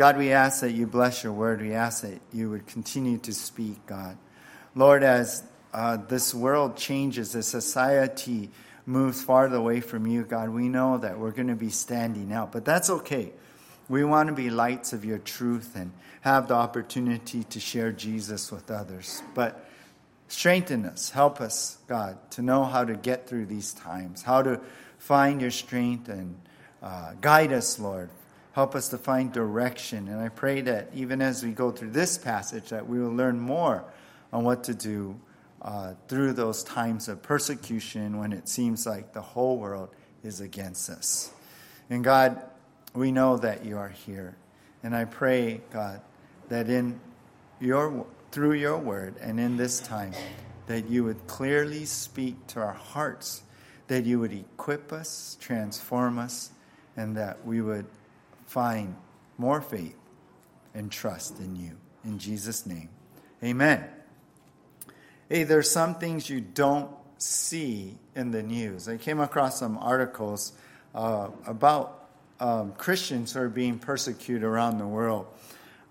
God, we ask that you bless your word. We ask that you would continue to speak, God. Lord, as uh, this world changes, as society moves farther away from you, God, we know that we're going to be standing out, but that's okay. We want to be lights of your truth and have the opportunity to share Jesus with others. But strengthen us, help us, God, to know how to get through these times, how to find your strength and uh, guide us, Lord. Help us to find direction. And I pray that even as we go through this passage, that we will learn more on what to do uh, through those times of persecution when it seems like the whole world is against us. And God, we know that you are here. And I pray, God, that in your through your word and in this time that you would clearly speak to our hearts, that you would equip us, transform us, and that we would find more faith and trust in you. In Jesus' name, amen. Hey, there's some things you don't see in the news. I came across some articles uh, about um, Christians who are being persecuted around the world.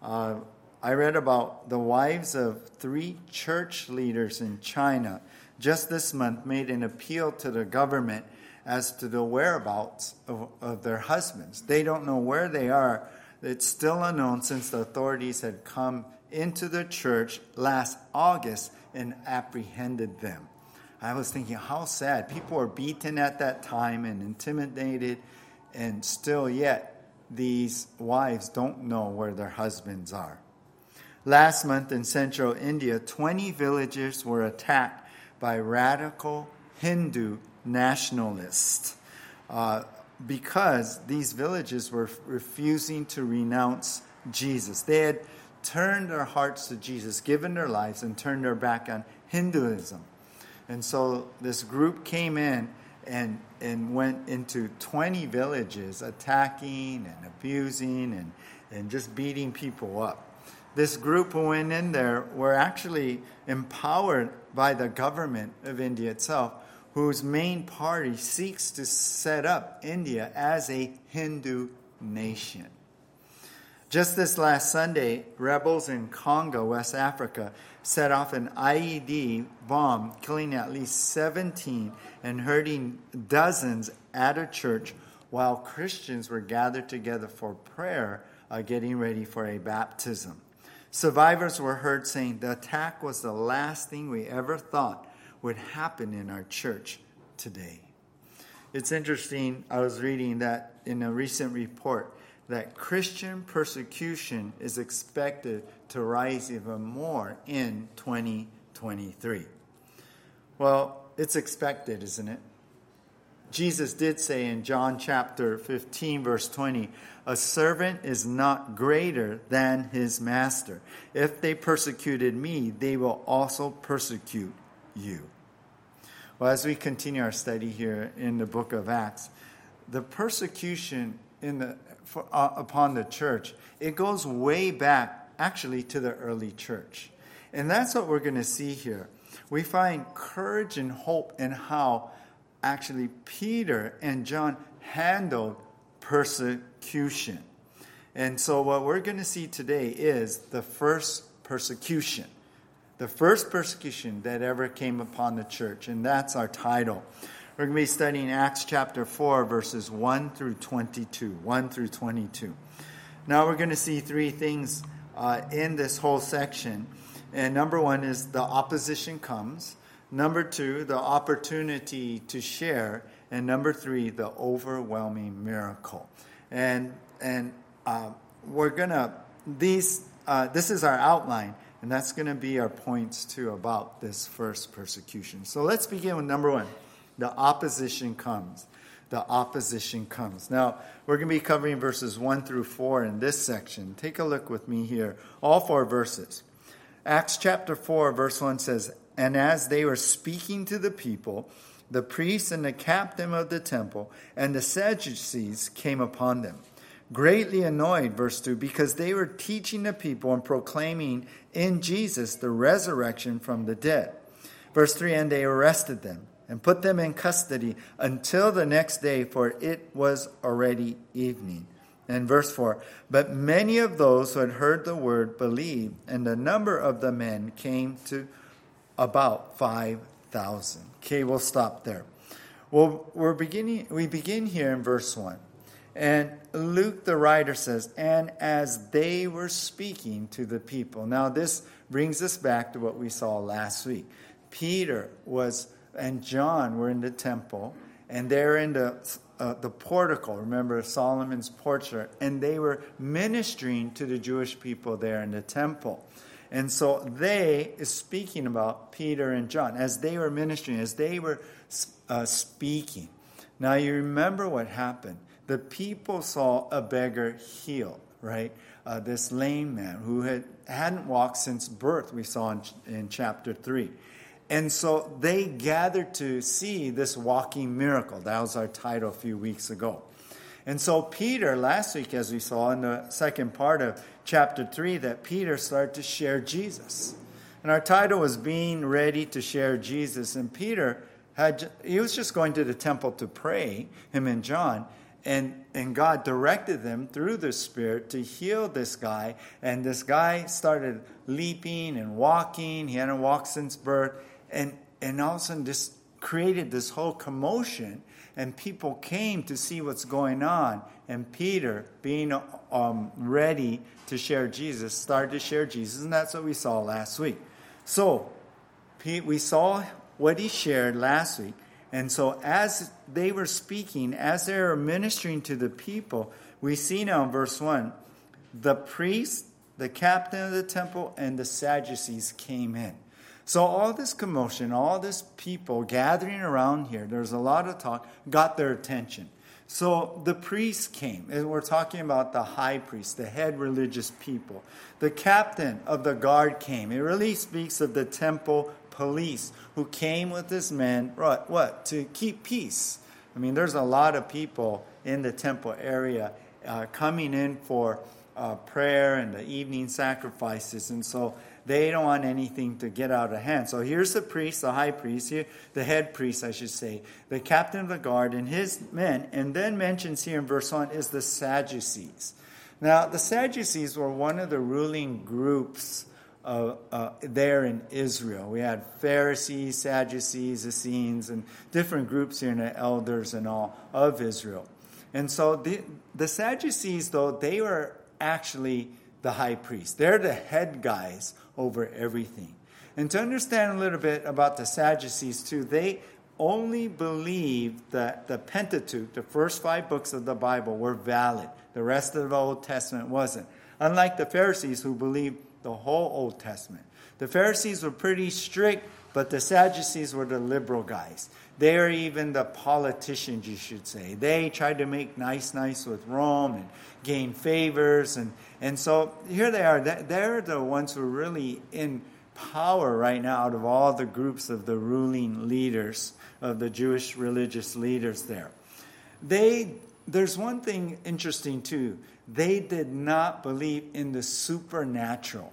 Uh, I read about the wives of three church leaders in China just this month made an appeal to the government as to the whereabouts of, of their husbands. They don't know where they are. It's still unknown since the authorities had come into the church last August and apprehended them. I was thinking, how sad. People were beaten at that time and intimidated, and still yet these wives don't know where their husbands are. Last month in central India, 20 villages were attacked by radical Hindu nationalists uh, because these villages were refusing to renounce Jesus. They had turned their hearts to Jesus, given their lives, and turned their back on Hinduism. And so this group came in and, and went into 20 villages, attacking and abusing and, and just beating people up. This group who went in there were actually empowered by the government of India itself, whose main party seeks to set up India as a Hindu nation. Just this last Sunday, rebels in Congo, West Africa, set off an IED bomb, killing at least 17 and hurting dozens at a church while Christians were gathered together for prayer, uh, getting ready for a baptism. Survivors were heard saying, The attack was the last thing we ever thought would happen in our church today. It's interesting, I was reading that in a recent report that Christian persecution is expected to rise even more in 2023. Well, it's expected, isn't it? Jesus did say in John chapter 15, verse 20, a servant is not greater than his master. If they persecuted me, they will also persecute you. Well, as we continue our study here in the book of Acts, the persecution in the for, uh, upon the church, it goes way back actually to the early church. And that's what we're going to see here. We find courage and hope in how actually Peter and John handled persecution. And so, what we're going to see today is the first persecution. The first persecution that ever came upon the church. And that's our title. We're going to be studying Acts chapter 4, verses 1 through 22. 1 through 22. Now we're going to see three things uh, in this whole section. And number one is the opposition comes. Number two, the opportunity to share. And number three, the overwhelming miracle. And, and uh, we're going to, these, uh, this is our outline. And that's going to be our points too about this first persecution. So let's begin with number one the opposition comes. The opposition comes. Now, we're going to be covering verses 1 through 4 in this section. Take a look with me here, all four verses. Acts chapter 4, verse 1 says, And as they were speaking to the people, the priests and the captain of the temple and the Sadducees came upon them, greatly annoyed, verse 2, because they were teaching the people and proclaiming in Jesus the resurrection from the dead. Verse 3 And they arrested them and put them in custody until the next day, for it was already evening. And verse 4 But many of those who had heard the word believed, and the number of the men came to about 5,000. Okay, we'll stop there. Well, we're beginning, we begin here in verse 1. And Luke, the writer, says, And as they were speaking to the people. Now, this brings us back to what we saw last week. Peter was, and John were in the temple, and they're in the uh, the portico, remember Solomon's portrait, and they were ministering to the Jewish people there in the temple. And so they is speaking about Peter and John as they were ministering, as they were uh, speaking. Now you remember what happened. The people saw a beggar healed, right? Uh, this lame man who had, hadn't walked since birth, we saw in, in chapter 3. And so they gathered to see this walking miracle. That was our title a few weeks ago. And so Peter, last week, as we saw in the second part of chapter 3, that Peter started to share Jesus. And our title was Being Ready to Share Jesus. And Peter had, he was just going to the temple to pray, him and John. And, and God directed them through the Spirit to heal this guy. And this guy started leaping and walking. He hadn't walked since birth. And and all of a sudden this created this whole commotion. And people came to see what's going on. And peter being um, ready to share jesus started to share jesus. And that's what we saw last week. So we saw what he shared last week and so as they were speaking as they were ministering to the people we see now in verse 1 the priest the captain of the temple and the sadducees came in so, all this commotion, all this people gathering around here, there's a lot of talk, got their attention. So, the priests came, and we're talking about the high priest, the head religious people. The captain of the guard came. It really speaks of the temple police who came with this men, what, what? To keep peace. I mean, there's a lot of people in the temple area uh, coming in for uh, prayer and the evening sacrifices. And so they don't want anything to get out of hand. So here's the priest, the high priest, here, the head priest, I should say, the captain of the guard and his men. And then mentions here in verse 1 is the Sadducees. Now, the Sadducees were one of the ruling groups uh, uh, there in Israel. We had Pharisees, Sadducees, Essenes, and different groups here, and the elders and all of Israel. And so the, the Sadducees, though, they were actually the high priest. They're the head guys over everything. And to understand a little bit about the Sadducees, too, they only believed that the Pentateuch, the first five books of the Bible, were valid. The rest of the Old Testament wasn't. Unlike the Pharisees, who believed the whole Old Testament. The Pharisees were pretty strict, but the Sadducees were the liberal guys. They're even the politicians, you should say. They tried to make nice, nice with Rome and gain favors. And, and so here they are. They're the ones who are really in power right now out of all the groups of the ruling leaders, of the Jewish religious leaders there. They, there's one thing interesting too. They did not believe in the supernatural.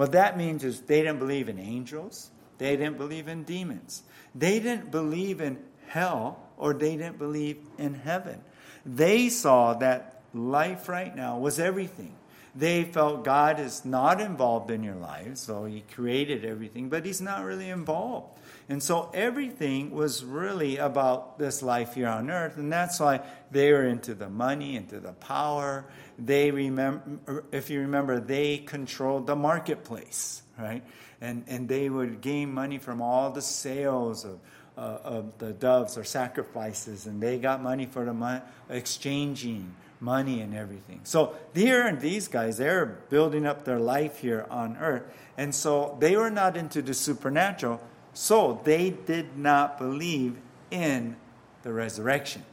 What that means is they didn't believe in angels, they didn't believe in demons. They didn't believe in hell or they didn't believe in heaven. They saw that life right now was everything. They felt God is not involved in your life, so He created everything, but He's not really involved. And so everything was really about this life here on earth, and that's why they were into the money, into the power. They remember, if you remember, they controlled the marketplace, right? and, and they would gain money from all the sales of, uh, of the doves or sacrifices, and they got money for the exchanging money and everything. So here and these guys, they're building up their life here on earth. And so they were not into the supernatural, so they did not believe in the resurrection.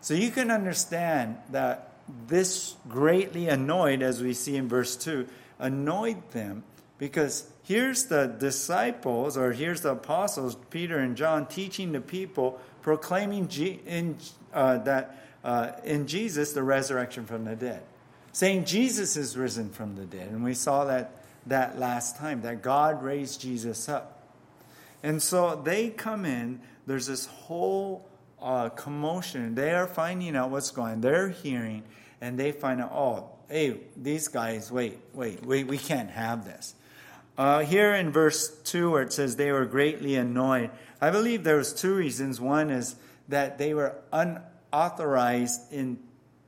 So you can understand that this greatly annoyed, as we see in verse 2, annoyed them because here's the disciples, or here's the apostles, Peter and John, teaching the people, proclaiming G- in, uh, that uh, in Jesus the resurrection from the dead, saying Jesus is risen from the dead. And we saw that, that last time, that God raised Jesus up. And so they come in, there's this whole uh, commotion. They are finding out what's going on, they're hearing, and they find out, oh, hey, these guys, wait, wait, wait, we can't have this. Uh, here in verse 2, where it says they were greatly annoyed, I believe there was two reasons. One is that they were unauthorized in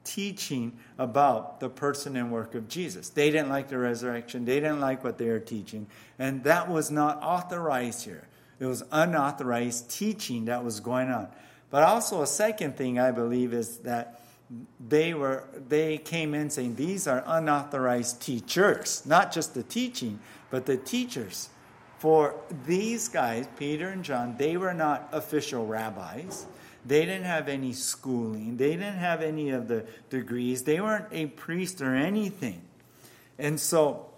teaching about the person and work of Jesus. They didn't like the resurrection. They didn't like what they were teaching. And that was not authorized here. It was unauthorized teaching that was going on. But also a second thing I believe is that they were they came in saying these are unauthorized teachers, not just the teaching, but the teachers. For these guys, Peter and John, they were not official rabbis. They didn't have any schooling. They didn't have any of the degrees. They weren't a priest or anything. And so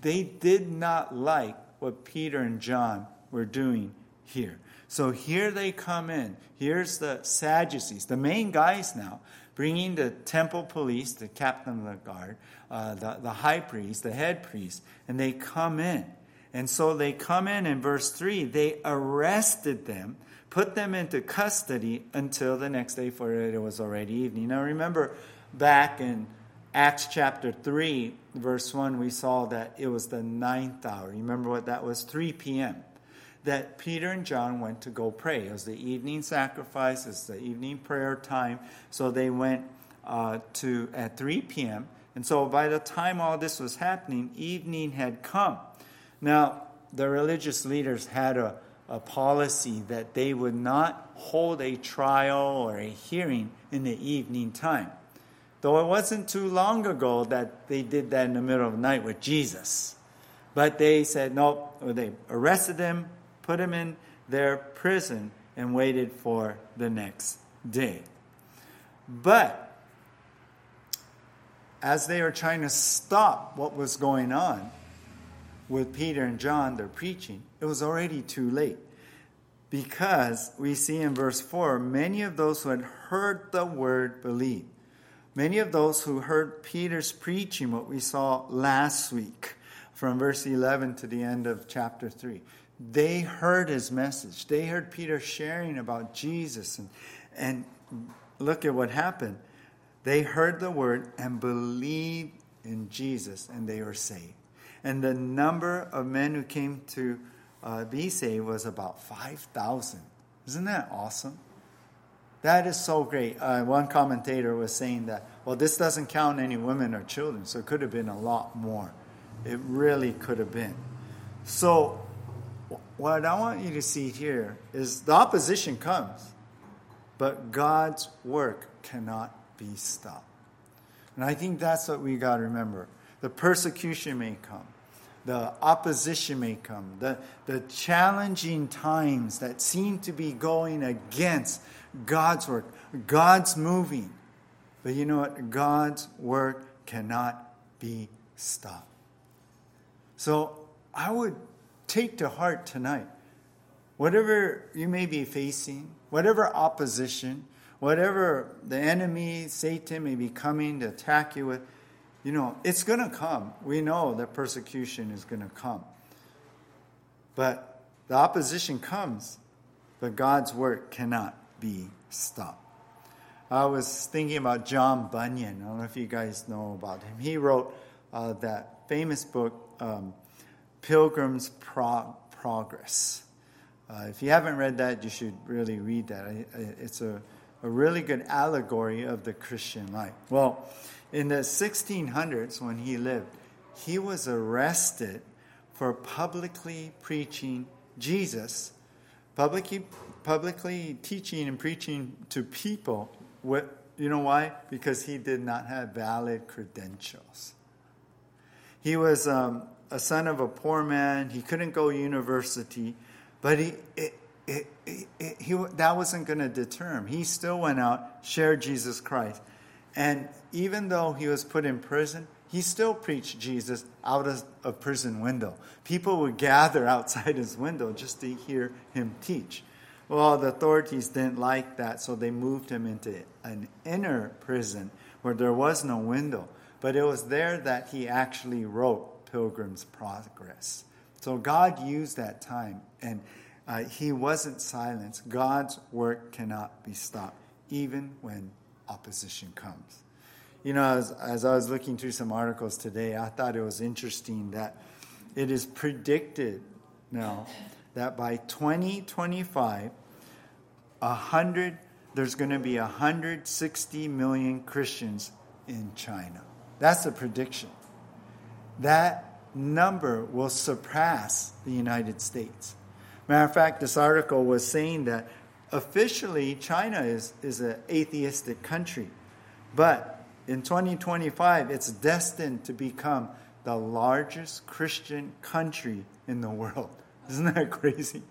they did not like what Peter and John were doing here. So here they come in. Here's the Sadducees, the main guys now, bringing the temple police, the captain of the guard, uh, the, the high priest, the head priest, and they come in. And so they come in in verse 3, they arrested them put them into custody until the next day, for it was already evening. Now remember back in Acts chapter 3, verse 1, we saw that it was the ninth hour. You remember what that was? 3 p.m. That Peter and John went to go pray. It was the evening sacrifice, it's the evening prayer time. So they went uh, to at 3 p.m. And so by the time all this was happening, evening had come. Now, the religious leaders had a a policy that they would not hold a trial or a hearing in the evening time. Though it wasn't too long ago that they did that in the middle of the night with Jesus. But they said, nope, they arrested him, put him in their prison, and waited for the next day. But as they were trying to stop what was going on, with Peter and John, they're preaching, it was already too late. Because we see in verse 4 many of those who had heard the word believed. Many of those who heard Peter's preaching, what we saw last week from verse 11 to the end of chapter 3, they heard his message. They heard Peter sharing about Jesus. And, and look at what happened. They heard the word and believed in Jesus, and they were saved and the number of men who came to uh, be saved was about 5,000. Isn't that awesome? That is so great. Uh, one commentator was saying that, well, this doesn't count any women or children, so it could have been a lot more. It really could have been. So, what I want you to see here is the opposition comes, but God's work cannot be stopped. And I think that's what we got to remember. The persecution may come, the opposition may come, the, the challenging times that seem to be going against God's work. God's moving. But you know what? God's work cannot be stopped. So I would take to heart tonight whatever you may be facing, whatever opposition, whatever the enemy, Satan, may be coming to attack you with you know, it's going to come. We know that persecution is going to come. But the opposition comes, but God's work cannot be stopped. I was thinking about John Bunyan. I don't know if you guys know about him. He wrote uh, that famous book, um, Pilgrim's Pro- Progress. Uh, if you haven't read that, you should really read that. It's a, a really good allegory of the Christian life. Well, in the 1600s, when he lived, he was arrested for publicly preaching Jesus, publicly, publicly teaching and preaching to people. What, you know why? Because he did not have valid credentials. He was um, a son of a poor man. He couldn't go university, but he, it, it, it, he, that wasn't going to deter him. He still went out, shared Jesus Christ. And even though he was put in prison, he still preached Jesus out of a prison window. People would gather outside his window just to hear him teach. Well, the authorities didn't like that, so they moved him into an inner prison where there was no window. But it was there that he actually wrote Pilgrim's Progress. So God used that time, and uh, he wasn't silenced. God's work cannot be stopped, even when opposition comes. You know, as, as I was looking through some articles today, I thought it was interesting that it is predicted now that by 2025, 100, there's going to be 160 million Christians in China. That's a prediction. That number will surpass the United States. Matter of fact, this article was saying that officially China is, is an atheistic country, but in 2025, it's destined to become the largest Christian country in the world. Isn't that crazy?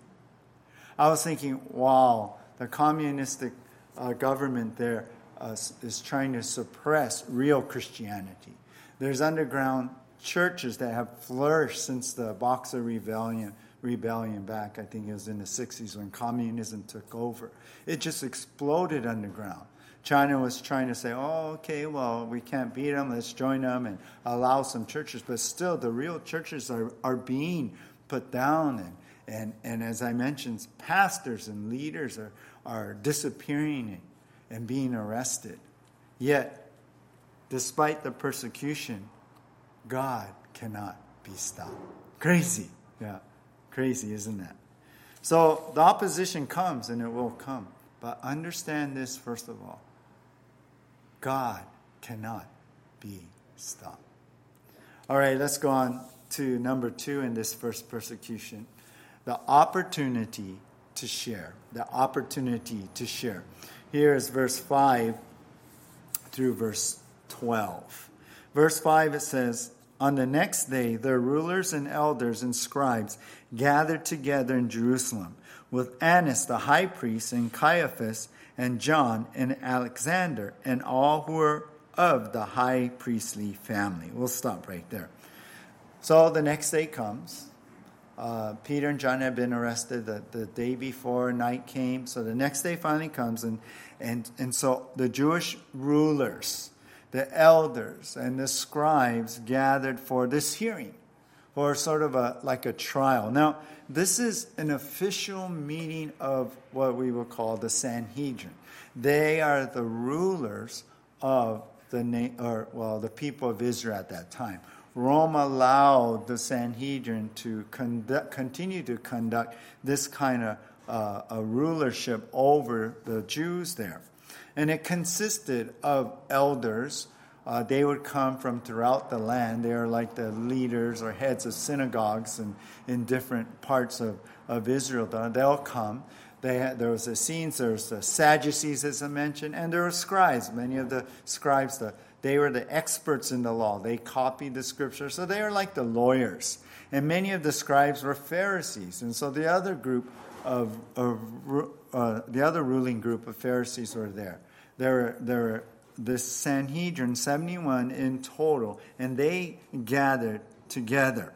I was thinking, wow, the communistic uh, government there uh, is trying to suppress real Christianity. There's underground churches that have flourished since the Boxer Rebellion, rebellion back, I think it was in the 60s when communism took over. It just exploded underground. China was trying to say, oh, okay, well, we can't beat them, let's join them and allow some churches. But still, the real churches are, are being put down. And, and, and as I mentioned, pastors and leaders are, are disappearing and, and being arrested. Yet, despite the persecution, God cannot be stopped. Crazy. Yeah, crazy, isn't it? So the opposition comes and it will come. But understand this first of all God cannot be stopped. All right, let's go on to number two in this first persecution the opportunity to share. The opportunity to share. Here is verse 5 through verse 12. Verse 5 it says, On the next day, their rulers and elders and scribes gathered together in Jerusalem with Annas the high priest and Caiaphas and John and Alexander and all who were of the high priestly family. We'll stop right there. So the next day comes. Uh, Peter and John had been arrested the, the day before night came. So the next day finally comes, and, and, and so the Jewish rulers, the elders, and the scribes gathered for this hearing, for sort of a like a trial. Now, this is an official meeting of what we would call the Sanhedrin. They are the rulers of the or well the people of Israel at that time. Rome allowed the Sanhedrin to conduct, continue to conduct this kind of uh, a rulership over the Jews there. And it consisted of elders uh, they would come from throughout the land. They are like the leaders or heads of synagogues and in different parts of, of Israel. They'll come. They had, there was the Essenes, there was the Sadducees, as I mentioned, and there were scribes. Many of the scribes, the, they were the experts in the law. They copied the scripture, so they were like the lawyers. And many of the scribes were Pharisees. And so the other group of, of uh, the other ruling group of Pharisees were there. There were, there were the Sanhedrin, 71 in total, and they gathered together.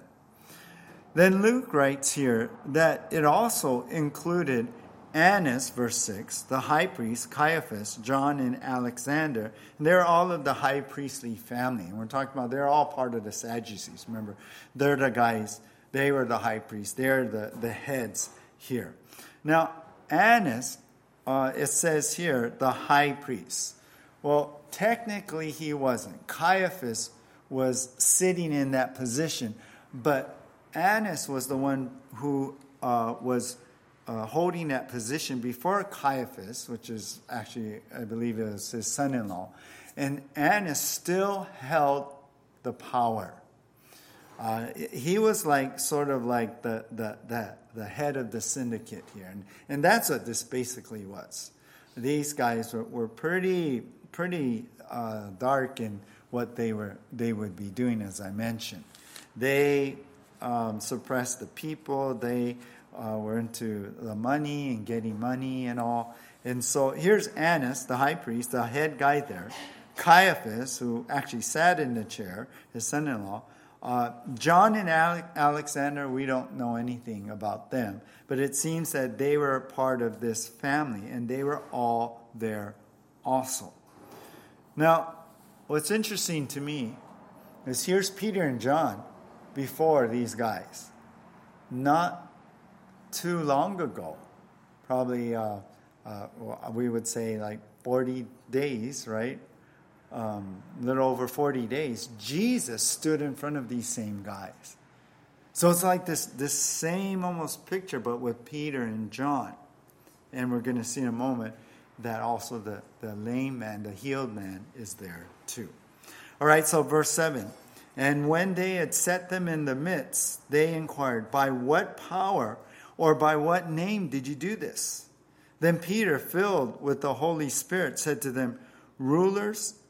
Then Luke writes here that it also included Annas, verse 6, the high priest, Caiaphas, John, and Alexander. And they're all of the high priestly family. And we're talking about they're all part of the Sadducees. Remember, they're the guys, they were the high priests, they're the, the heads here. Now, Annas, uh, it says here, the high priest. Well, technically he wasn't. Caiaphas was sitting in that position, but Annas was the one who uh, was uh, holding that position before Caiaphas, which is actually, I believe, it was his son in law. And Annas still held the power. Uh, he was like sort of like the, the, the, the head of the syndicate here. And, and that's what this basically was. These guys were, were pretty pretty uh, dark in what they were they would be doing, as I mentioned. They um, suppressed the people. They uh, were into the money and getting money and all. And so here's Annas, the high priest, the head guy there. Caiaphas, who actually sat in the chair, his son in law. Uh, John and Alexander, we don't know anything about them, but it seems that they were part of this family and they were all there also. Now, what's interesting to me is here's Peter and John before these guys. Not too long ago, probably uh, uh, we would say like 40 days, right? Um, little over 40 days, Jesus stood in front of these same guys. So it's like this, this same almost picture, but with Peter and John. And we're going to see in a moment that also the, the lame man, the healed man, is there too. All right, so verse 7. And when they had set them in the midst, they inquired, By what power or by what name did you do this? Then Peter, filled with the Holy Spirit, said to them, Rulers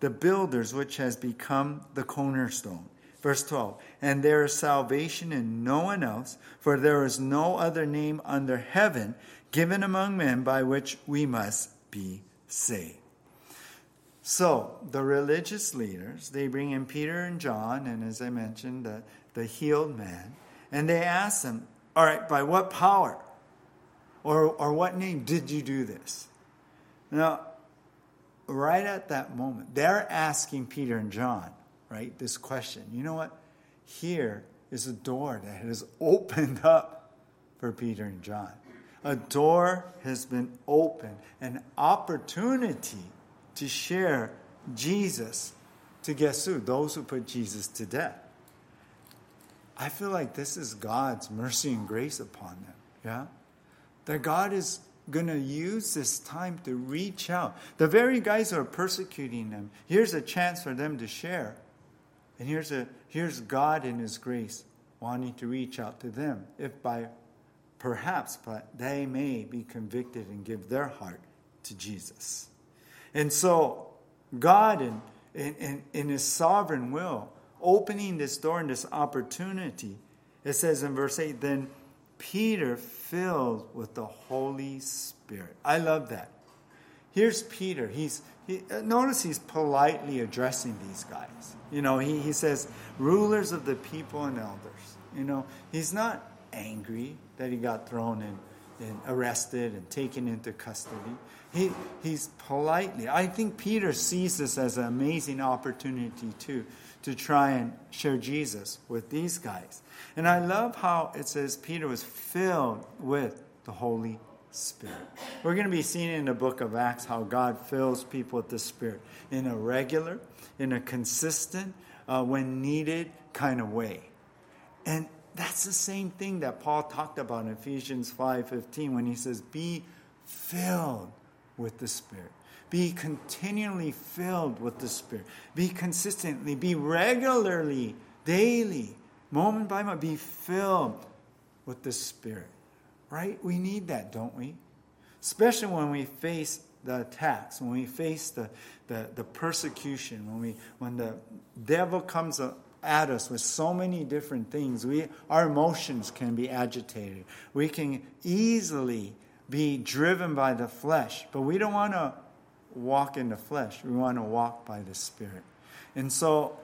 the builders, which has become the cornerstone. Verse 12, and there is salvation in no one else, for there is no other name under heaven given among men by which we must be saved. So, the religious leaders, they bring in Peter and John, and as I mentioned, the, the healed man, and they ask them, All right, by what power or, or what name did you do this? Now, right at that moment, they're asking Peter and John, right, this question. You know what? Here is a door that has opened up for Peter and John. A door has been opened, an opportunity to share Jesus to guess who? Those who put Jesus to death. I feel like this is God's mercy and grace upon them. Yeah? That God is going to use this time to reach out. The very guys who are persecuting them, here's a chance for them to share. And here's, a, here's God in His grace wanting to reach out to them, if by perhaps, but they may be convicted and give their heart to Jesus. And so, God, in, in, in His sovereign will, opening this door and this opportunity, it says in verse 8, then Peter filled with the Holy Spirit. I love that. Here's Peter. He's he, uh, notice he's politely addressing these guys. You know, he, he says, rulers of the people and elders. You know, he's not angry that he got thrown in and arrested and taken into custody. He, he's politely. I think Peter sees this as an amazing opportunity too to try and share Jesus with these guys. And I love how it says Peter was filled with the Holy Spirit. We're going to be seeing in the book of Acts how God fills people with the Spirit in a regular, in a consistent, uh, when needed kind of way. And that's the same thing that Paul talked about in Ephesians 5:15 when he says be filled with the Spirit. Be continually filled with the Spirit. Be consistently, be regularly, daily, moment by moment, be filled with the Spirit. Right? We need that, don't we? Especially when we face the attacks, when we face the, the, the persecution, when, we, when the devil comes at us with so many different things, we, our emotions can be agitated. We can easily be driven by the flesh, but we don't want to walk in the flesh. We want to walk by the Spirit. And so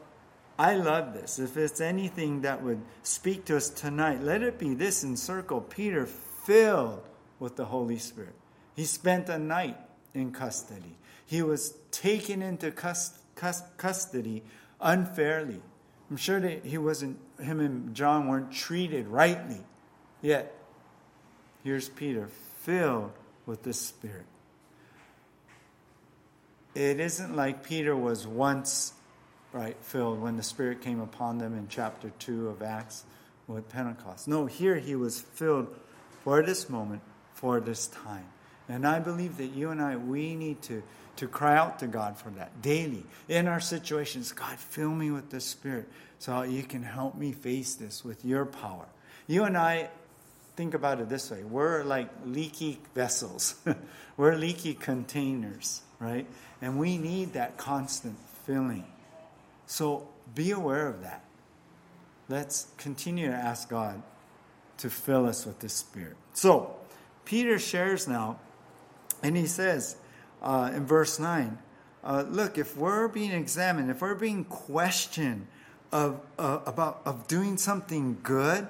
I love this. If it's anything that would speak to us tonight, let it be this in circle Peter filled with the Holy Spirit. He spent a night in custody. He was taken into custody unfairly. I'm sure that he wasn't, him and John weren't treated rightly. Yet, here's Peter filled with the Spirit. It isn't like Peter was once right filled when the Spirit came upon them in chapter 2 of Acts with Pentecost. No, here he was filled for this moment, for this time. And I believe that you and I, we need to, to cry out to God for that daily in our situations. God, fill me with the Spirit so you can help me face this with your power. You and I, think about it this way we're like leaky vessels, we're leaky containers, right? And we need that constant filling. So be aware of that. Let's continue to ask God to fill us with the Spirit. So, Peter shares now, and he says uh, in verse 9, uh, look, if we're being examined, if we're being questioned of, uh, about of doing something good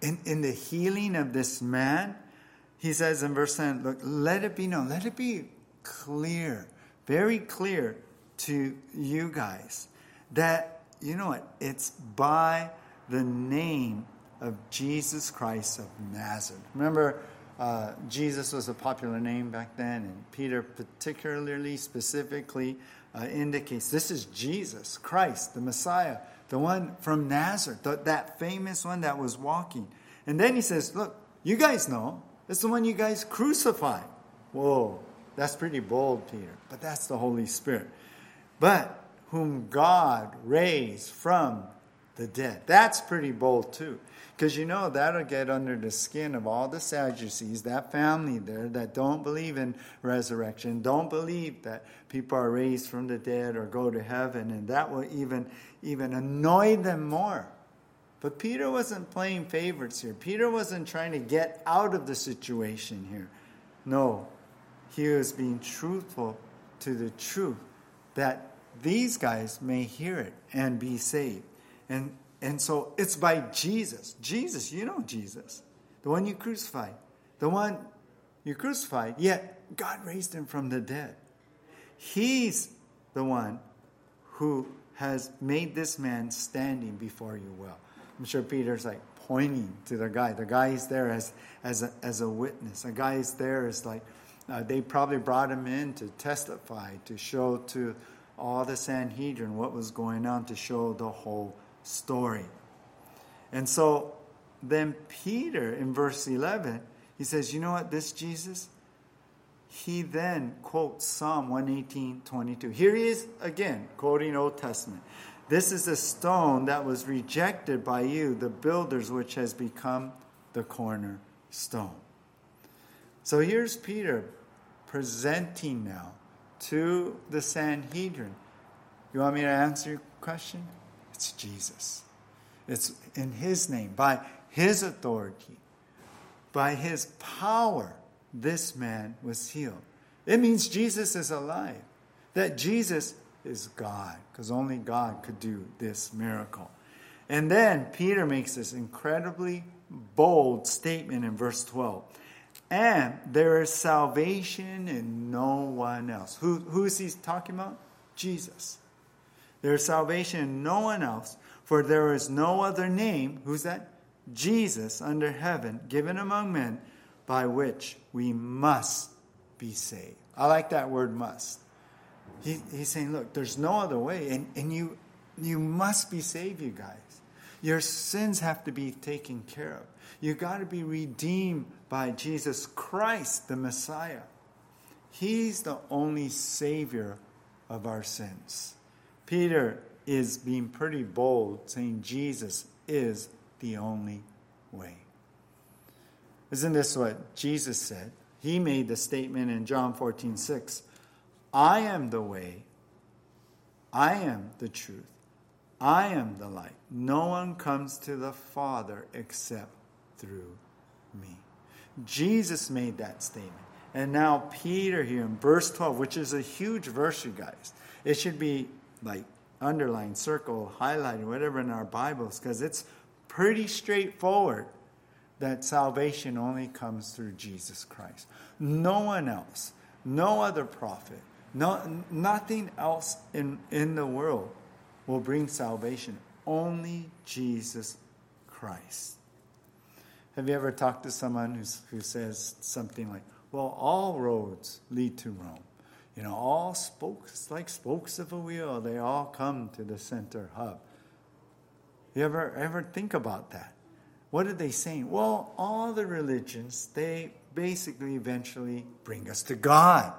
in, in the healing of this man, he says in verse 10, look, let it be known, let it be clear, very clear to you guys that, you know what, it's by the name of Jesus Christ of Nazareth. Remember, uh, Jesus was a popular name back then, and Peter, particularly specifically, uh, indicates this is Jesus Christ, the Messiah, the one from Nazareth, the, that famous one that was walking. And then he says, Look, you guys know, it's the one you guys crucified. Whoa, that's pretty bold, Peter, but that's the Holy Spirit. But whom God raised from the dead. That's pretty bold, too. Because you know that'll get under the skin of all the Sadducees, that family there that don't believe in resurrection, don't believe that people are raised from the dead or go to heaven, and that will even even annoy them more. But Peter wasn't playing favorites here. Peter wasn't trying to get out of the situation here. No, he was being truthful to the truth that these guys may hear it and be saved. And and so it's by Jesus. Jesus, you know Jesus, the one you crucified, the one you crucified, yet God raised him from the dead. He's the one who has made this man standing before you well. I'm sure Peter's like pointing to the guy. The guy is there as, as, a, as a witness. The guy is there as like, uh, they probably brought him in to testify, to show to all the Sanhedrin what was going on, to show the whole story. And so then Peter, in verse 11, he says, You know what, this Jesus? He then quotes Psalm 118 22. Here he is again, quoting Old Testament. This is a stone that was rejected by you, the builders, which has become the cornerstone. So here's Peter presenting now to the Sanhedrin. You want me to answer your question? It's Jesus. It's in His name, by His authority, by His power, this man was healed. It means Jesus is alive, that Jesus is God, because only God could do this miracle. And then Peter makes this incredibly bold statement in verse 12. And there is salvation in no one else. Who, who is he talking about? Jesus. There is salvation in no one else, for there is no other name, who's that? Jesus under heaven, given among men, by which we must be saved. I like that word must. He, he's saying, look, there's no other way, and, and you, you must be saved, you guys. Your sins have to be taken care of. You got to be redeemed by Jesus Christ, the Messiah. He's the only Savior of our sins. Peter is being pretty bold, saying Jesus is the only way. Isn't this what Jesus said? He made the statement in John 14, 6. I am the way, I am the truth, I am the light. No one comes to the Father except through me. Jesus made that statement. And now Peter here in verse 12, which is a huge verse, you guys. It should be like underline, circle, highlight, whatever in our Bibles, because it's pretty straightforward that salvation only comes through Jesus Christ. No one else, no other prophet, no, nothing else in, in the world will bring salvation. Only Jesus Christ. Have you ever talked to someone who's, who says something like, well, all roads lead to Rome? You know, all spokes, like spokes of a wheel, they all come to the center hub. You ever, ever think about that? What are they saying? Well, all the religions, they basically eventually bring us to God.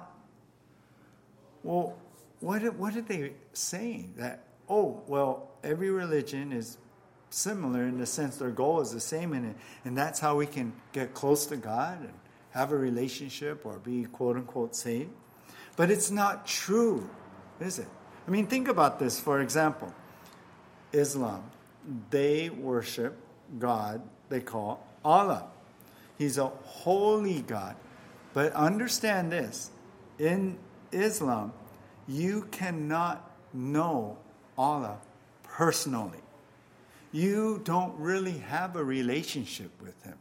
Well, what, what are they saying? That, oh, well, every religion is similar in the sense their goal is the same, and, and that's how we can get close to God and have a relationship or be quote unquote saved. But it's not true, is it? I mean, think about this, for example Islam, they worship God they call Allah. He's a holy God. But understand this in Islam, you cannot know Allah personally. You don't really have a relationship with Him.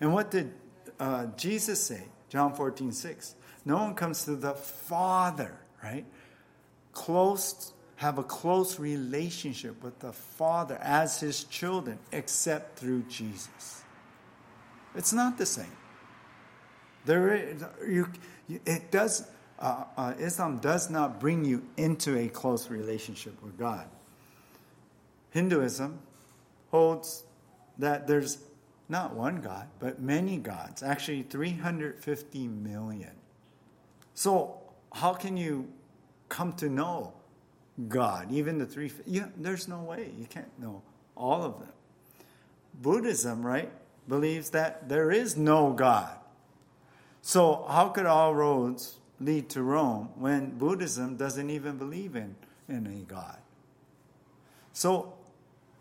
And what did uh, Jesus say? John 14, 6. No one comes to the Father, right? Close, have a close relationship with the Father as His children, except through Jesus. It's not the same. There, is, you, it does. Uh, uh, Islam does not bring you into a close relationship with God. Hinduism holds that there's not one God, but many gods, actually 350 million. So, how can you come to know God, even the three? You, there's no way. You can't know all of them. Buddhism, right, believes that there is no God. So, how could all roads lead to Rome when Buddhism doesn't even believe in, in a God? So,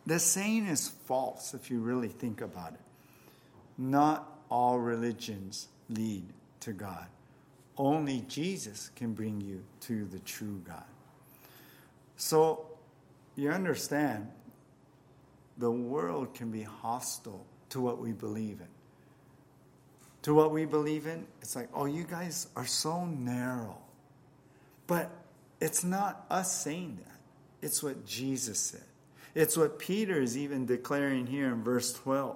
the saying is false if you really think about it. Not all religions lead to God. Only Jesus can bring you to the true God. So, you understand, the world can be hostile to what we believe in to what we believe in, it's like, oh, you guys are so narrow. But it's not us saying that, it's what Jesus said. It's what Peter is even declaring here in verse 12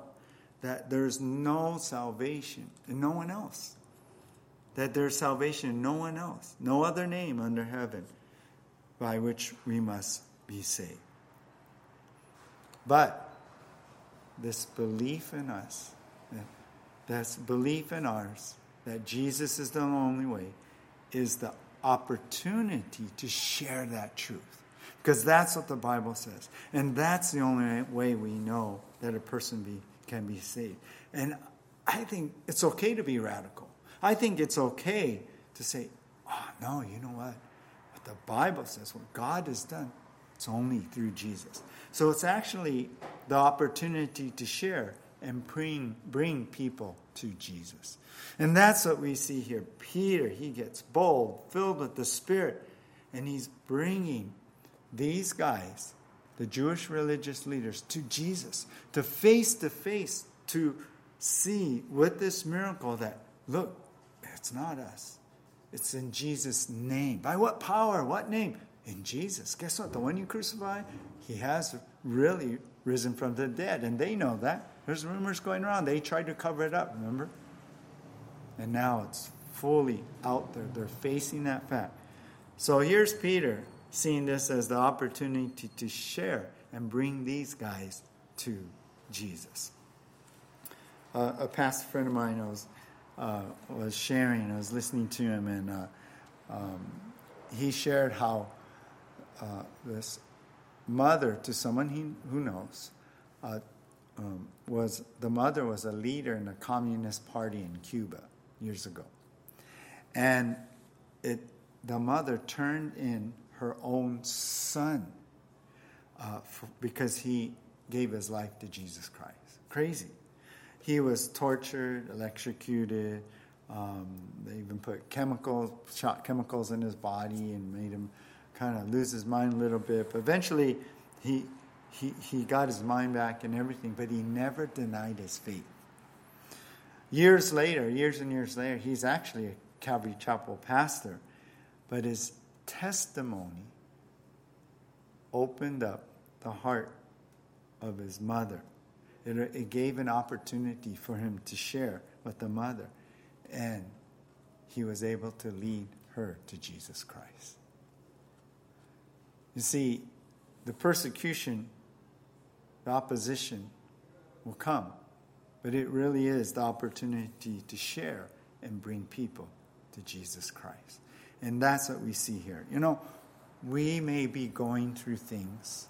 that there's no salvation in no one else. That there's salvation in no one else, no other name under heaven by which we must be saved. But this belief in us that's belief in ours that Jesus is the only way, is the opportunity to share that truth. Because that's what the Bible says. And that's the only way we know that a person be, can be saved. And I think it's okay to be radical. I think it's okay to say, oh, no, you know what? What the Bible says, what God has done, it's only through Jesus. So it's actually the opportunity to share and bring, bring people to Jesus. And that's what we see here. Peter, he gets bold, filled with the Spirit, and he's bringing these guys, the Jewish religious leaders, to Jesus, to face to face, to see with this miracle that, look, it's not us. It's in Jesus' name. By what power? What name? In Jesus. Guess what? The one you crucified, he has really risen from the dead, and they know that. There's rumors going around. They tried to cover it up, remember? And now it's fully out there. They're facing that fact. So here's Peter seeing this as the opportunity to share and bring these guys to Jesus. Uh, a pastor friend of mine was, uh, was sharing, I was listening to him, and uh, um, he shared how uh, this mother to someone he, who knows uh, um, was the mother was a leader in the Communist Party in Cuba years ago, and it the mother turned in her own son uh, because he gave his life to Jesus Christ. Crazy. He was tortured, electrocuted. Um, they even put chemicals, shot chemicals in his body, and made him kind of lose his mind a little bit. But eventually, he he, he got his mind back and everything, but he never denied his faith. Years later, years and years later, he's actually a Calvary Chapel pastor, but his testimony opened up the heart of his mother. It, it gave an opportunity for him to share with the mother, and he was able to lead her to Jesus Christ. You see, the persecution the opposition will come. But it really is the opportunity to share and bring people to Jesus Christ. And that's what we see here. You know, we may be going through things,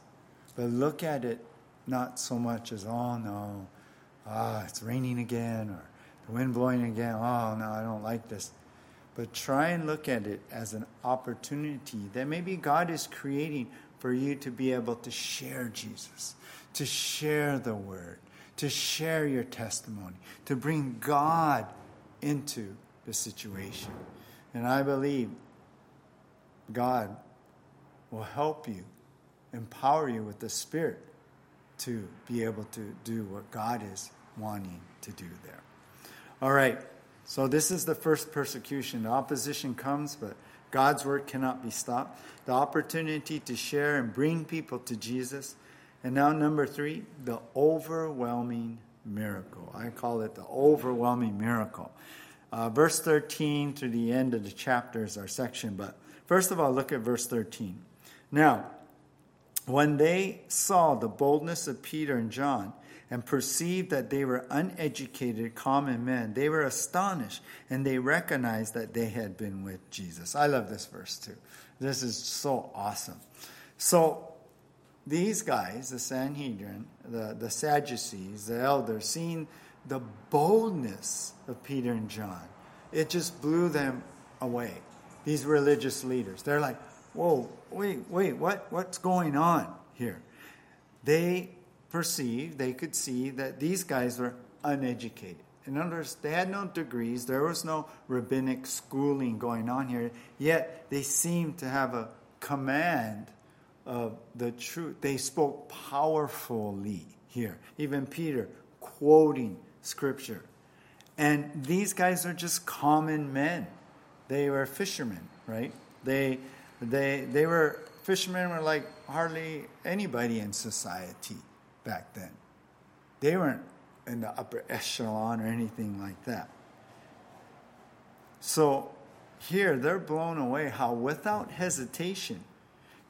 but look at it not so much as, oh no, ah, it's raining again, or the wind blowing again, oh no, I don't like this. But try and look at it as an opportunity that maybe God is creating for you to be able to share Jesus, to share the word, to share your testimony, to bring God into the situation. And I believe God will help you, empower you with the Spirit to be able to do what God is wanting to do there. All right, so this is the first persecution. The opposition comes, but God's word cannot be stopped. The opportunity to share and bring people to Jesus. And now, number three, the overwhelming miracle. I call it the overwhelming miracle. Uh, verse 13 to the end of the chapter is our section, but first of all, look at verse 13. Now, when they saw the boldness of Peter and John and perceived that they were uneducated common men, they were astonished and they recognized that they had been with Jesus. I love this verse too. This is so awesome. So, these guys, the Sanhedrin, the, the Sadducees, the elders, seeing the boldness of Peter and John, it just blew them away. These religious leaders. They're like, whoa, wait, wait, what, what's going on here? They perceived, they could see that these guys were uneducated. In other words, they had no degrees, there was no rabbinic schooling going on here, yet they seemed to have a command of the truth. They spoke powerfully here. Even Peter quoting scripture. And these guys are just common men. They were fishermen, right? They they they were fishermen were like hardly anybody in society back then. They weren't in the upper echelon or anything like that. So here they're blown away how without hesitation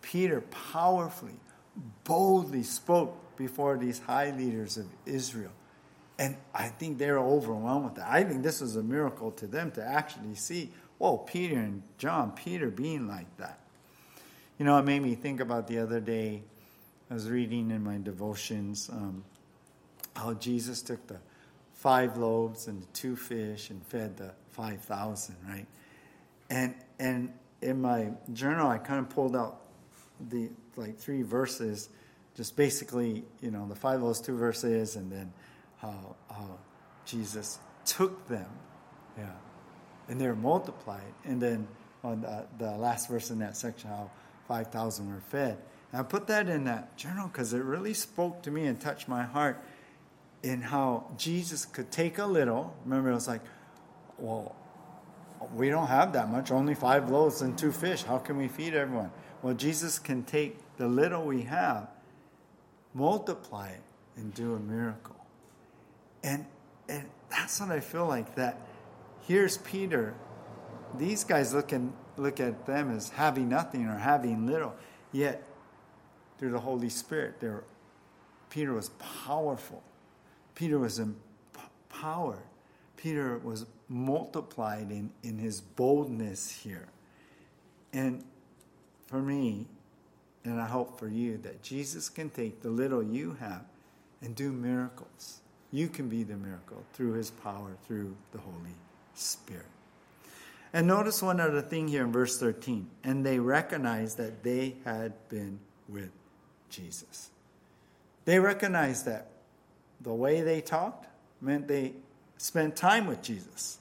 Peter powerfully, boldly spoke before these high leaders of Israel. And I think they were overwhelmed with that. I think this was a miracle to them to actually see, whoa, Peter and John, Peter being like that. You know, it made me think about the other day, I was reading in my devotions um, how Jesus took the five loaves and the two fish and fed the 5,000, right? And, and in my journal, I kind of pulled out the like three verses, just basically, you know, the five loaves, two verses, and then how, how Jesus took them, yeah, and they were multiplied, and then on the, the last verse in that section, how 5,000 were fed. And I put that in that journal because it really spoke to me and touched my heart in how Jesus could take a little. Remember, it was like, well, we don't have that much, only five loaves and two fish. How can we feed everyone? Well, Jesus can take the little we have, multiply it, and do a miracle. And, and that's what I feel like that here's Peter. These guys look, in, look at them as having nothing or having little. Yet, through the Holy Spirit, they were, Peter was powerful. Peter was empowered. Peter was multiplied in, in his boldness here. And for me, and I hope for you, that Jesus can take the little you have and do miracles. You can be the miracle through his power, through the Holy Spirit. And notice one other thing here in verse 13. And they recognized that they had been with Jesus. They recognized that the way they talked meant they spent time with Jesus.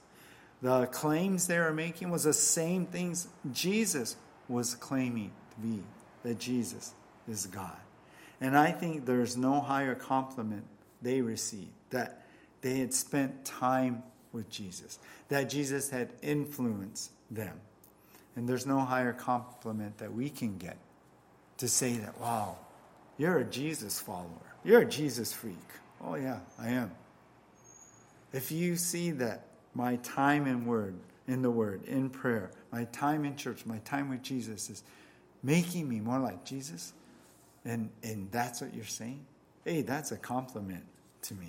The claims they were making was the same things Jesus was claiming to be that Jesus is God. And I think there's no higher compliment they received that they had spent time with Jesus, that Jesus had influenced them. And there's no higher compliment that we can get to say that, wow, you're a Jesus follower. You're a Jesus freak. Oh, yeah, I am. If you see that my time in word in the Word, in prayer, my time in church, my time with Jesus is making me more like Jesus, and, and that's what you're saying? Hey, that's a compliment to me.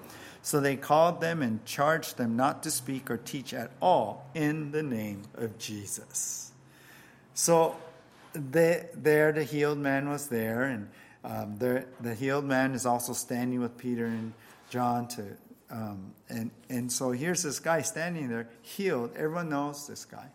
So they called them and charged them not to speak or teach at all in the name of Jesus. So there, the healed man was there, and um, the, the healed man is also standing with Peter and John to. Um, and, and so here's this guy standing there, healed. Everyone knows this guy,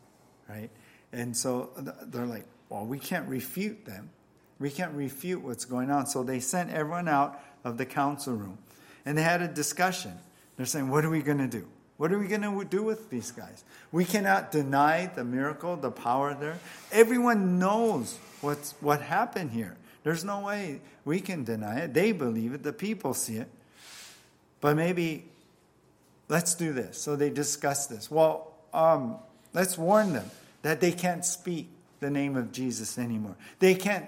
right? And so they're like, well, we can't refute them. We can't refute what's going on. So they sent everyone out of the council room. And they had a discussion. They're saying, what are we going to do? What are we going to do with these guys? We cannot deny the miracle, the power there. Everyone knows what's, what happened here. There's no way we can deny it. They believe it, the people see it. But maybe let's do this. So they discuss this. Well, um, let's warn them that they can't speak the name of Jesus anymore. They can't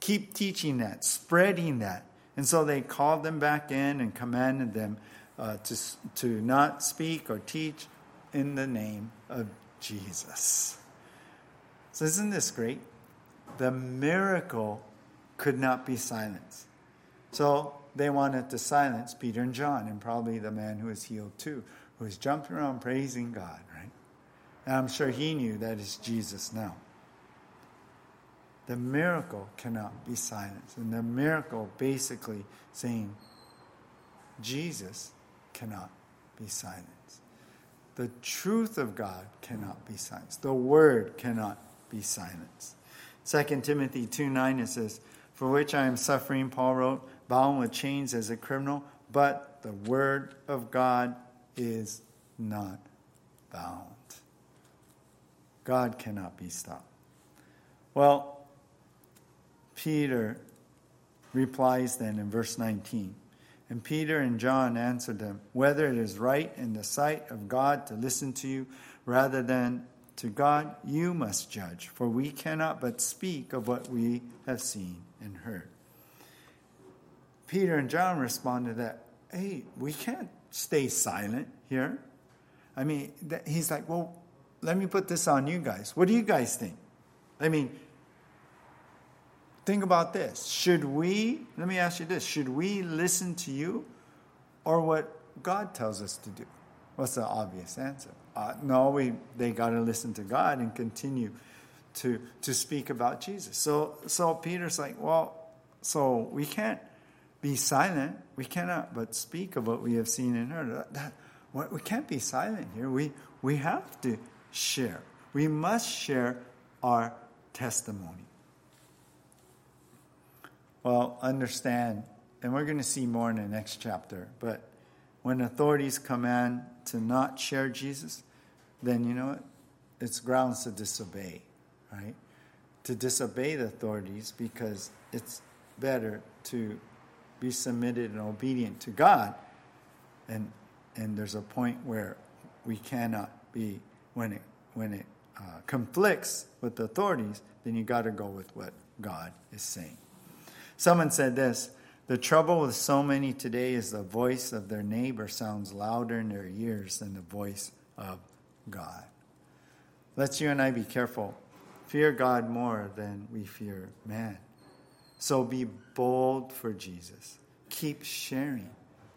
keep teaching that, spreading that. And so they called them back in and commanded them uh, to, to not speak or teach in the name of Jesus. So, isn't this great? The miracle could not be silenced. So, they wanted to silence Peter and John, and probably the man who was healed too, who was jumping around praising God, right? And I'm sure he knew that is Jesus now. The miracle cannot be silenced. And the miracle basically saying, Jesus cannot be silenced. The truth of God cannot be silenced. The word cannot be silenced. 2 Timothy 2 9 it says, For which I am suffering, Paul wrote, bound with chains as a criminal, but the word of God is not bound. God cannot be stopped. Well, Peter replies then in verse 19 and Peter and John answered them, Whether it is right in the sight of God to listen to you rather than to God, you must judge, for we cannot but speak of what we have seen and heard. Peter and John responded that, Hey, we can't stay silent here. I mean, he's like, Well, let me put this on you guys. What do you guys think? I mean, Think about this. Should we, let me ask you this, should we listen to you or what God tells us to do? What's the obvious answer? Uh, no, we, they got to listen to God and continue to, to speak about Jesus. So, so Peter's like, well, so we can't be silent. We cannot but speak of what we have seen and heard. That, that, we can't be silent here. We, we have to share. We must share our testimony. Well, understand, and we're going to see more in the next chapter, but when authorities command to not share Jesus, then you know what? It's grounds to disobey, right? To disobey the authorities because it's better to be submitted and obedient to God. And, and there's a point where we cannot be, when it, when it uh, conflicts with the authorities, then you got to go with what God is saying. Someone said this The trouble with so many today is the voice of their neighbor sounds louder in their ears than the voice of God. Let's you and I be careful. Fear God more than we fear man. So be bold for Jesus. Keep sharing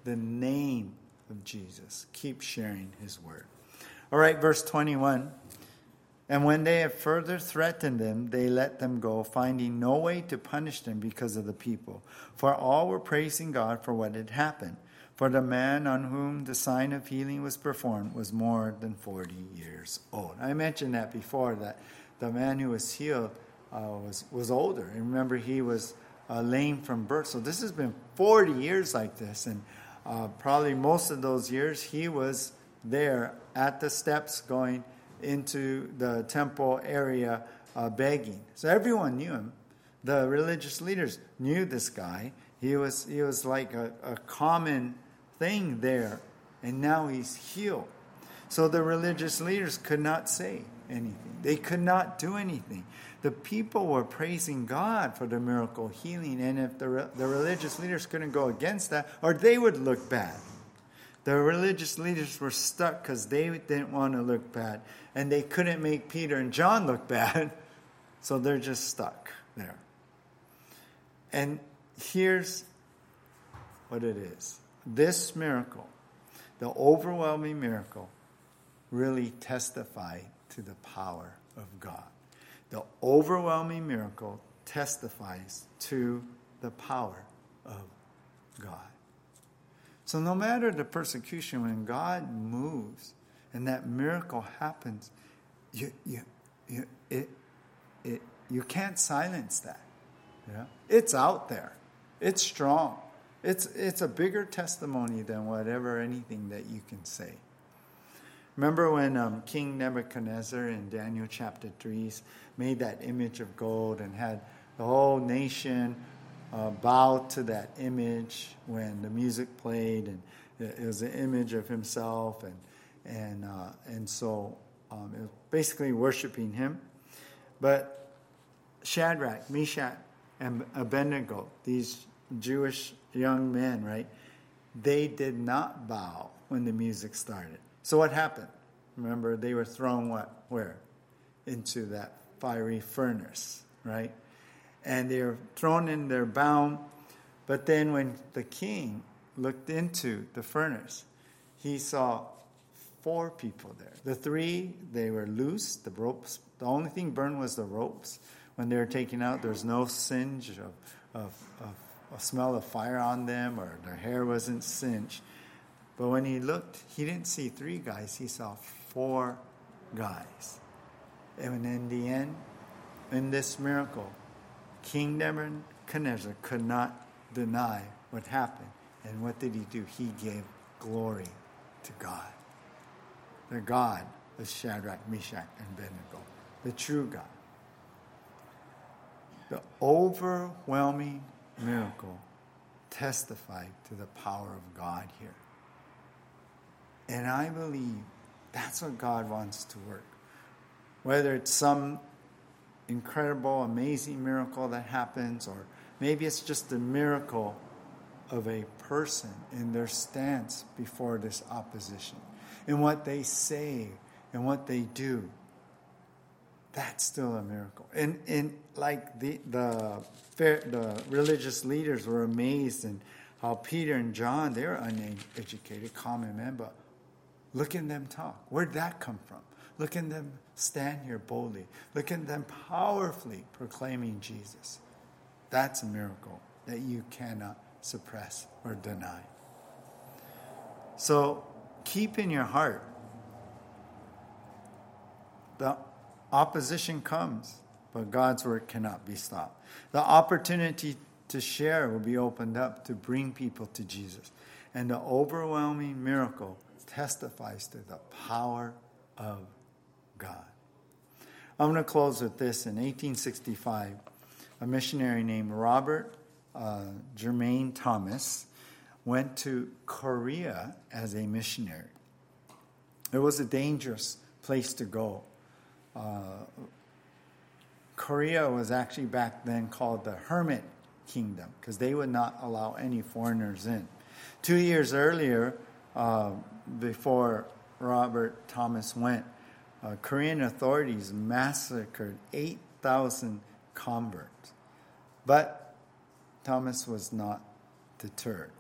the name of Jesus. Keep sharing his word. All right, verse 21. And when they had further threatened them, they let them go, finding no way to punish them because of the people. For all were praising God for what had happened. For the man on whom the sign of healing was performed was more than 40 years old. I mentioned that before, that the man who was healed uh, was, was older. And remember, he was uh, lame from birth. So this has been 40 years like this. And uh, probably most of those years, he was there at the steps going into the temple area uh, begging. So everyone knew him. The religious leaders knew this guy. He was, he was like a, a common thing there, and now he's healed. So the religious leaders could not say anything, they could not do anything. The people were praising God for the miracle healing, and if the, the religious leaders couldn't go against that, or they would look bad. The religious leaders were stuck because they didn't want to look bad. And they couldn't make Peter and John look bad. So they're just stuck there. And here's what it is this miracle, the overwhelming miracle, really testified to the power of God. The overwhelming miracle testifies to the power of God. So, no matter the persecution, when God moves and that miracle happens, you, you, you, it, it, you can't silence that. Yeah? It's out there, it's strong. It's, it's a bigger testimony than whatever anything that you can say. Remember when um, King Nebuchadnezzar in Daniel chapter 3 made that image of gold and had the whole nation uh, bow to that image when the music played, and it was an image of himself, and and uh, and so um, it was basically worshiping him. But Shadrach, Meshach, and Abednego, these Jewish young men, right? They did not bow when the music started. So what happened? Remember, they were thrown what? Where? Into that fiery furnace, right? And they are thrown in there bound. But then when the king looked into the furnace, he saw four people there. The three, they were loose, the ropes. The only thing burned was the ropes. When they were taken out, there was no singe of, of, of a smell of fire on them or their hair wasn't singed. But when he looked, he didn't see three guys, he saw four guys. And in the end, in this miracle, King Nebuchadnezzar could not deny what happened. And what did he do? He gave glory to God. The God of Shadrach, Meshach, and Abednego, the true God. The overwhelming miracle testified to the power of God here. And I believe that's what God wants to work. Whether it's some incredible, amazing miracle that happens, or maybe it's just the miracle of a person in their stance before this opposition, in what they say and what they do. That's still a miracle. And, and like the, the, the religious leaders were amazed and how Peter and John, they're uneducated, common men, but look at them talk. Where'd that come from? Look at them stand here boldly. Look at them powerfully proclaiming Jesus. That's a miracle that you cannot suppress or deny. So keep in your heart the opposition comes, but God's work cannot be stopped. The opportunity to share will be opened up to bring people to Jesus. And the overwhelming miracle testifies to the power of God. I'm going to close with this. In 1865, a missionary named Robert uh, Jermain Thomas went to Korea as a missionary. It was a dangerous place to go. Uh, Korea was actually back then called the Hermit Kingdom because they would not allow any foreigners in. Two years earlier, uh, before Robert Thomas went, uh, Korean authorities massacred 8,000 converts. But Thomas was not deterred.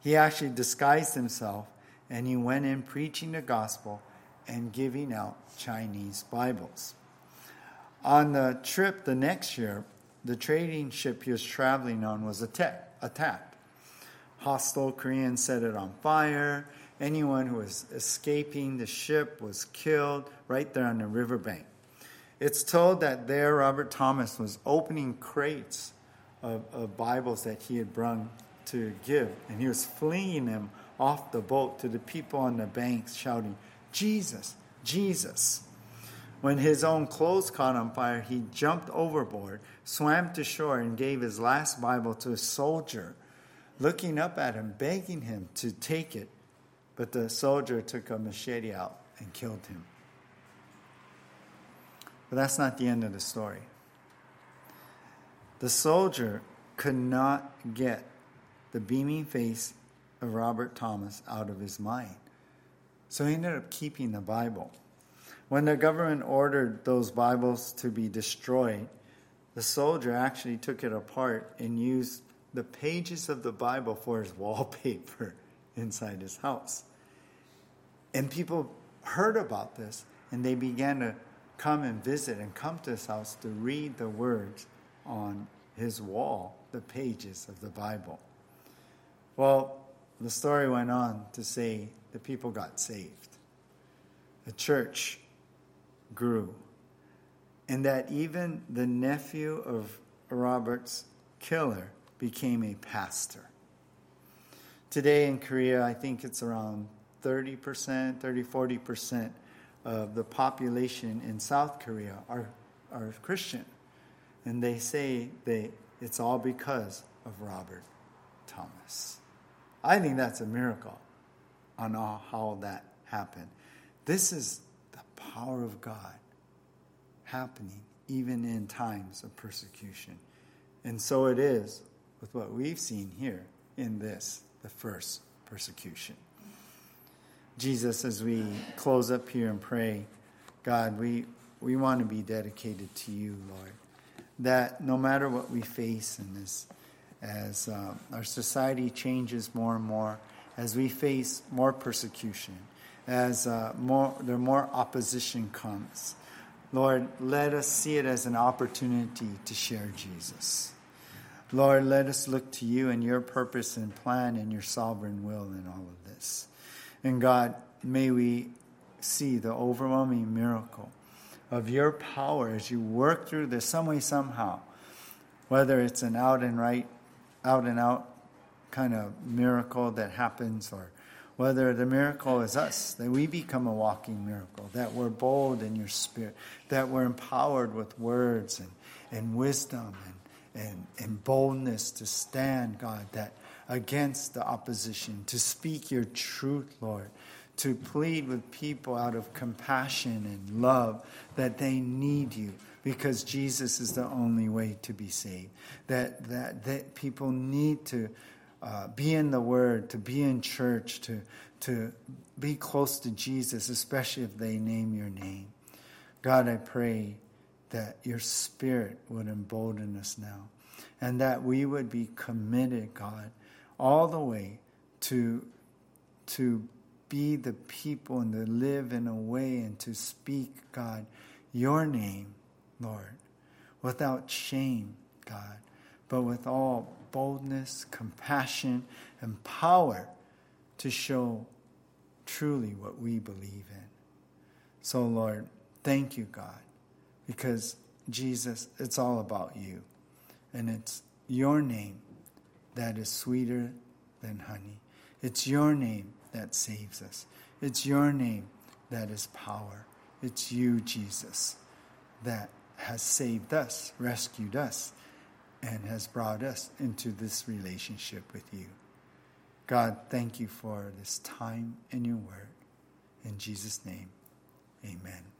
He actually disguised himself and he went in preaching the gospel and giving out Chinese Bibles. On the trip the next year, the trading ship he was traveling on was attacked. Hostile Koreans set it on fire. Anyone who was escaping the ship was killed right there on the riverbank. It's told that there Robert Thomas was opening crates of, of Bibles that he had brought to give, and he was flinging them off the boat to the people on the banks, shouting, Jesus, Jesus. When his own clothes caught on fire, he jumped overboard, swam to shore, and gave his last Bible to a soldier, looking up at him, begging him to take it. But the soldier took a machete out and killed him. But that's not the end of the story. The soldier could not get the beaming face of Robert Thomas out of his mind. So he ended up keeping the Bible. When the government ordered those Bibles to be destroyed, the soldier actually took it apart and used the pages of the Bible for his wallpaper inside his house. And people heard about this and they began to come and visit and come to his house to read the words on his wall, the pages of the Bible. Well, the story went on to say the people got saved. The church grew. And that even the nephew of Robert's killer became a pastor. Today in Korea, I think it's around 30%, 30, 40% of the population in South Korea are, are Christian. And they say they, it's all because of Robert Thomas. I think that's a miracle on how that happened. This is the power of God happening even in times of persecution. And so it is with what we've seen here in this, the first persecution. Jesus, as we close up here and pray, God, we, we want to be dedicated to you, Lord. That no matter what we face in this, as uh, our society changes more and more, as we face more persecution, as uh, more, there more opposition comes, Lord, let us see it as an opportunity to share Jesus. Lord, let us look to you and your purpose and plan and your sovereign will in all of this. And God, may we see the overwhelming miracle of your power as you work through this some way, somehow, whether it's an out and right, out and out kind of miracle that happens, or whether the miracle is us, that we become a walking miracle, that we're bold in your spirit, that we're empowered with words and, and wisdom and, and, and boldness to stand, God, that against the opposition, to speak your truth, Lord, to plead with people out of compassion and love that they need you because Jesus is the only way to be saved. That, that, that people need to uh, be in the Word, to be in church, to, to be close to Jesus, especially if they name your name. God, I pray that your Spirit would embolden us now and that we would be committed, God, all the way to, to be the people and to live in a way and to speak, God, your name, Lord, without shame, God, but with all boldness, compassion, and power to show truly what we believe in. So, Lord, thank you, God, because Jesus, it's all about you. And it's your name that is sweeter than honey. It's your name that saves us. It's your name that is power. It's you, Jesus, that has saved us, rescued us, and has brought us into this relationship with you. God, thank you for this time in your word. In Jesus' name, amen.